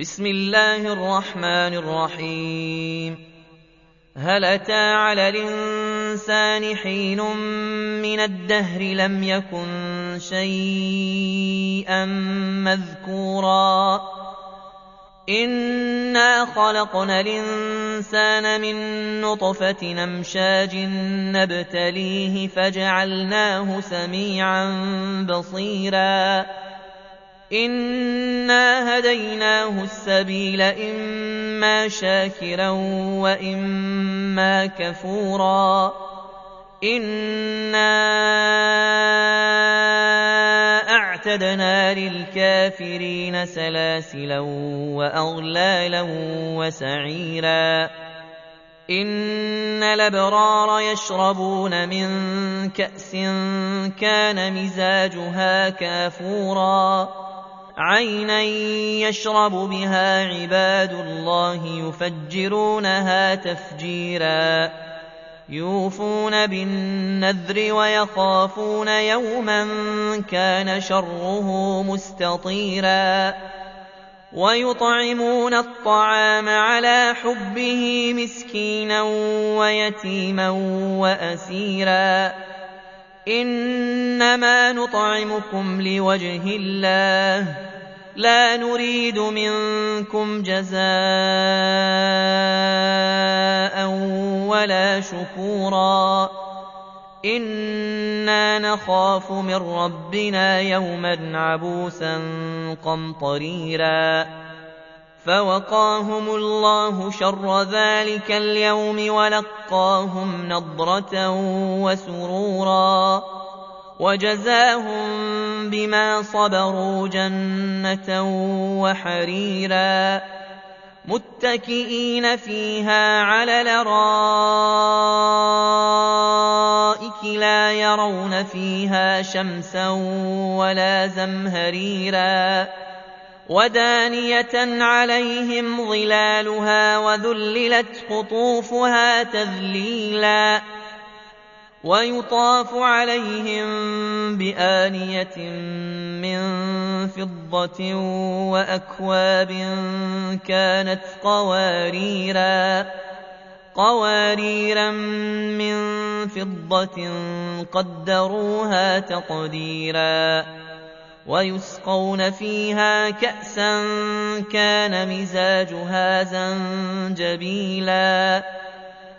بسم الله الرحمن الرحيم. هل أتى على الإنسان حين من الدهر لم يكن شيئا مذكورا؟ إنا خلقنا الإنسان من نطفة أمشاج نبتليه فجعلناه سميعا بصيرا. إنا هديناه السبيل إما شاكرا وإما كفورا إنا أعتدنا للكافرين سلاسلا وأغلالا وسعيرا إن الأبرار يشربون من كأس كان مزاجها كافورا عينا يشرب بها عباد الله يفجرونها تفجيرا يوفون بالنذر ويخافون يوما كان شره مستطيرا ويطعمون الطعام على حبه مسكينا ويتيما واسيرا انما نطعمكم لوجه الله لا نريد منكم جزاء ولا شكورا. إنا نخاف من ربنا يوما عبوسا قمطريرا. فوقاهم الله شر ذلك اليوم ولقاهم نضرة وسرورا. وجزاهم بما صبروا جنة وحريرا متكئين فيها على الارائك لا يرون فيها شمسا ولا زمهريرا ودانية عليهم ظلالها وذللت قطوفها تذليلا ويطاف عليهم بآنية من فضة وأكواب كانت قواريرا قواريرا من فضة قدروها تقديرا. ويسقون فيها كأسا كان مزاجها زنجبيلا.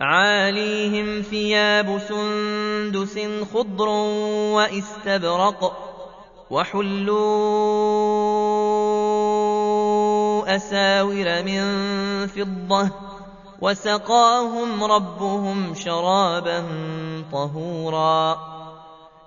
عاليهم ثياب سندس خضر واستبرق وحلوا اساور من فضه وسقاهم ربهم شرابا طهورا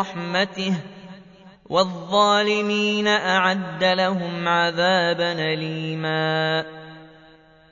رَحْمَتِهِ ۚ وَالظَّالِمِينَ أَعَدَّ لَهُمْ عَذَابًا أَلِيمًا